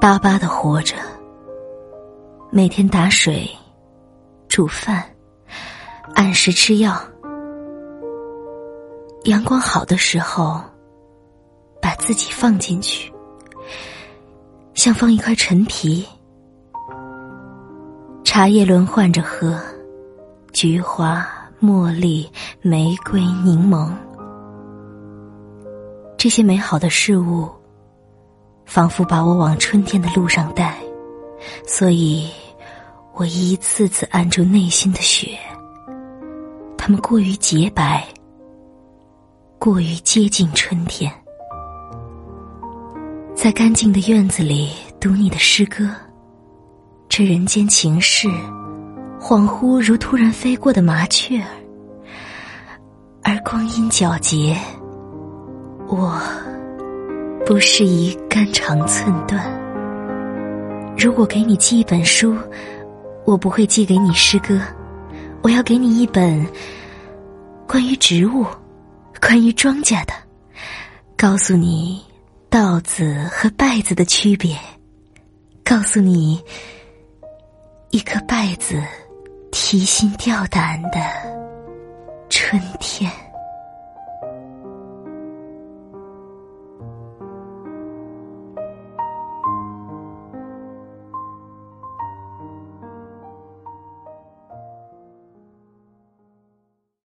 巴巴的活着，每天打水、煮饭、按时吃药。阳光好的时候，把自己放进去，像放一块陈皮。茶叶轮换着喝，菊花、茉莉、玫瑰、柠檬，这些美好的事物，仿佛把我往春天的路上带，所以我一次次按住内心的雪。它们过于洁白。过于接近春天，在干净的院子里读你的诗歌，这人间情事，恍惚如突然飞过的麻雀儿，而光阴皎洁，我不适宜肝肠寸断。如果给你寄一本书，我不会寄给你诗歌，我要给你一本关于植物。关于庄稼的，告诉你稻子和稗子的区别，告诉你一颗稗子提心吊胆的春天。